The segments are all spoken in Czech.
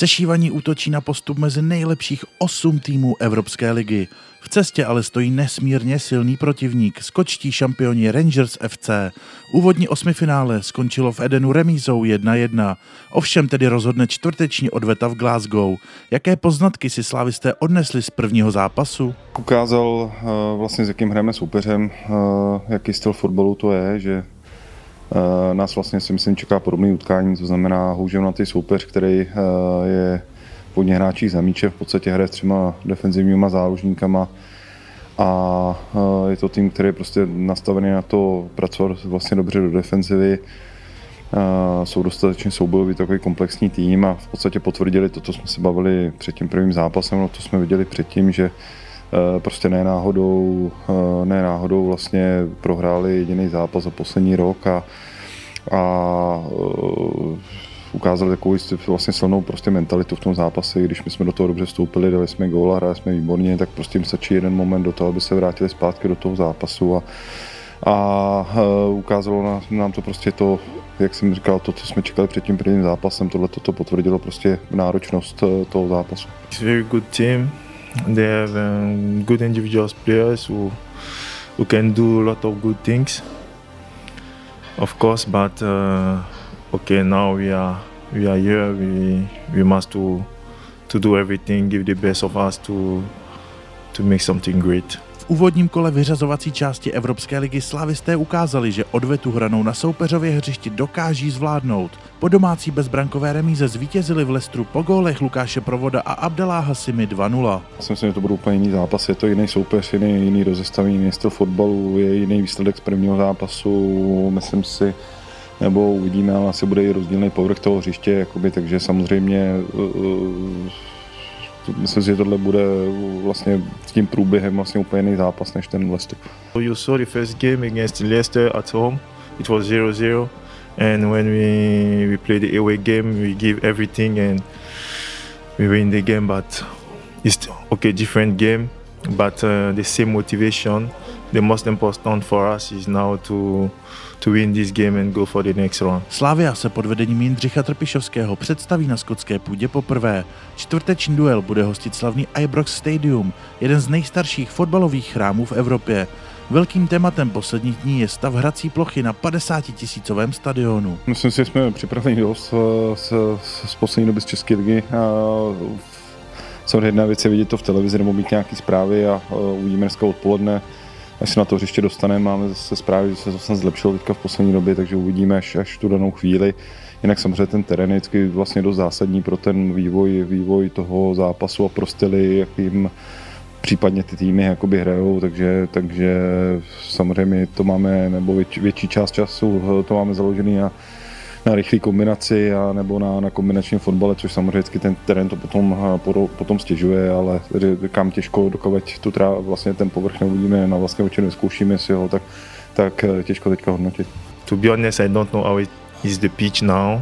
Sešívaní útočí na postup mezi nejlepších osm týmů Evropské ligy. V cestě ale stojí nesmírně silný protivník, skočtí šampioni Rangers FC. Úvodní osmifinále skončilo v Edenu remízou 1-1. Ovšem tedy rozhodne čtvrteční odveta v Glasgow. Jaké poznatky si slávisté odnesli z prvního zápasu? Ukázal eh, vlastně, s jakým hrajeme soupeřem, eh, jaký styl fotbalu to je, že nás vlastně si myslím čeká podobné utkání, to znamená ty soupeř, který eh, je hodně hráčí za míče, v podstatě hraje s třema defenzivníma záložníkama. A eh, je to tým, který je prostě nastavený na to pracovat vlastně dobře do defenzivy, jsou dostatečně soubojový takový komplexní tým a v podstatě potvrdili to, co jsme se bavili před tím prvním zápasem, no to jsme viděli předtím, že prostě ne náhodou, ne náhodou vlastně prohráli jediný zápas za poslední rok a a uh, ukázali takovou vlastně silnou prostě mentalitu v tom zápase, když my jsme do toho dobře vstoupili, dali jsme gól a hráli jsme výborně, tak prostě jim stačí jeden moment do toho, aby se vrátili zpátky do toho zápasu a, a ukázalo nám, to prostě to, jak jsem říkal, to, co jsme čekali před tím prvním zápasem, tohle to potvrdilo prostě náročnost toho zápasu. It's a very good team. They have um, good individual players who, who can do a lot of good things of course. But uh, okay, now we are we are here. We we must to to do everything, give the best of us to to make something great. Úvodním kole vyřazovací části Evropské ligy slavisté ukázali, že odvetu hranou na soupeřově hřišti dokáží zvládnout. Po domácí bezbrankové remíze zvítězili v Lestru po gólech Lukáše Provoda a Abdeláha Simi 2-0. Já si myslím, že to budou úplně jiný zápas, je to jiný soupeř, jiný, jiný rozestavení, jiný styl fotbalu, je jiný výsledek z prvního zápasu, myslím si, nebo uvidíme, ale asi bude i rozdílný povrch toho hřiště, jakoby, takže samozřejmě uh, myslím že tohle bude vlastně s tím průběhem vlastně úplně jiný zápas než ten Leicester. You saw the first game against Leicester at home. It was 0-0 and when we, we played the away game we give everything and we win the game but it's okay different game but uh, the same motivation. The most important for us is now to to win this game and go for the next round. Slavia se pod vedením Jindřicha Trpišovského představí na skotské půdě poprvé. Čtvrteční duel bude hostit slavný Ibrox Stadium, jeden z nejstarších fotbalových chrámů v Evropě. Velkým tématem posledních dní je stav hrací plochy na 50 tisícovém stadionu. Myslím si, že jsme připraveni dost z, z, z poslední doby z České ligy. Samozřejmě jedna věc je vidět to v televizi nebo mít nějaké zprávy a uvidíme dneska odpoledne, až se na to hřiště dostaneme, máme zase zprávy, že se zase zlepšilo teďka v poslední době, takže uvidíme až, až tu danou chvíli. Jinak samozřejmě ten terén je vždycky vlastně dost zásadní pro ten vývoj, vývoj toho zápasu a pro styly, jakým případně ty týmy jakoby hrajou, takže, takže samozřejmě to máme, nebo větší, větší část času to máme založený na na rychlé kombinaci a nebo na, na kombinačním fotbale, což samozřejmě ten terén to potom, potom stěžuje, ale kam těžko, dokud tu trá, vlastně ten povrch neuvidíme na vlastně oči, neskoušíme si ho, tak, tak eh, těžko teďka hodnotit. To be honest, I don't know how it is the pitch now,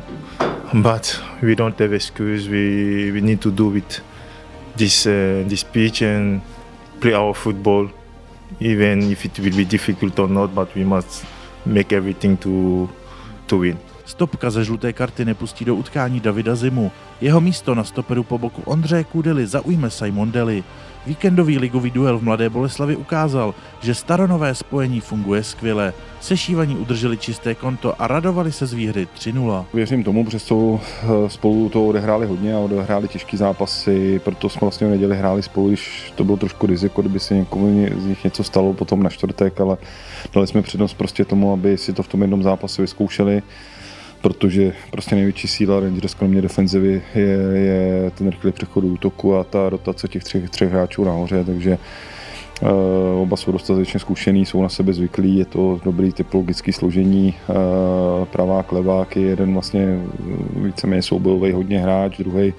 but we don't have excuse. We, we need to do with this, uh, this pitch and play our football, even if it will be difficult or not, but we must make everything to, to win. Stopka ze žluté karty nepustí do utkání Davida Zimu. Jeho místo na stoperu po boku Ondřeje Kudely zaujme Simon Deli. Víkendový ligový duel v Mladé Boleslavi ukázal, že staronové spojení funguje skvěle. Sešívaní udrželi čisté konto a radovali se z výhry 3-0. Věřím tomu, protože jsou eh, spolu to odehráli hodně a odehráli těžký zápasy, proto jsme vlastně v neděli hráli spolu, když to bylo trošku riziko, kdyby se někomu z nich něco stalo potom na čtvrtek, ale dali jsme přednost prostě tomu, aby si to v tom jednom zápase vyzkoušeli protože prostě největší síla Rangers kromě defenzivy je, je ten rychlý přechod útoku a ta rotace těch třech, třech hráčů nahoře, takže Uh, oba jsou dostatečně zkušený, jsou na sebe zvyklí, je to dobrý typologický složení, uh, pravák, levák je jeden vlastně víceméně soubojový hodně hráč, druhý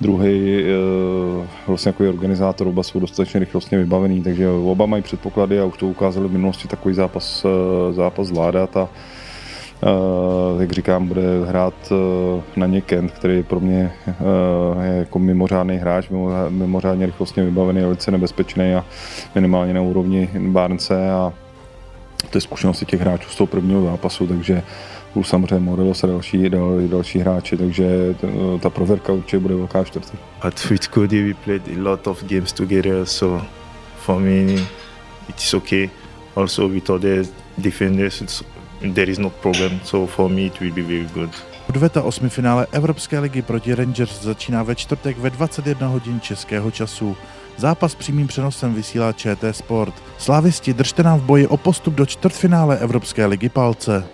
druhý uh, vlastně jako organizátor, oba jsou dostatečně rychlostně vybavený, takže oba mají předpoklady a už to ukázali v minulosti takový zápas, zápas zvládat a jak říkám, bude hrát uh, na ně Kent, který pro mě uh, je jako mimořádný hráč, mimořádně rychlostně vybavený, velice nebezpečný a minimálně na úrovni Barnce a je zkušenosti těch hráčů z toho prvního zápasu, takže plus samozřejmě Morelos a další, dal, další hráči, takže ta prověrka určitě bude velká čtvrtý. At with Cody we played a lot of games together, so for me it's okay. Also with other defenders, it's, there is no problem, so for me it will be very good. Odveta osmifinále Evropské ligy proti Rangers začíná ve čtvrtek ve 21 hodin českého času. Zápas přímým přenosem vysílá ČT Sport. Slávisti, držte nám v boji o postup do čtvrtfinále Evropské ligy palce.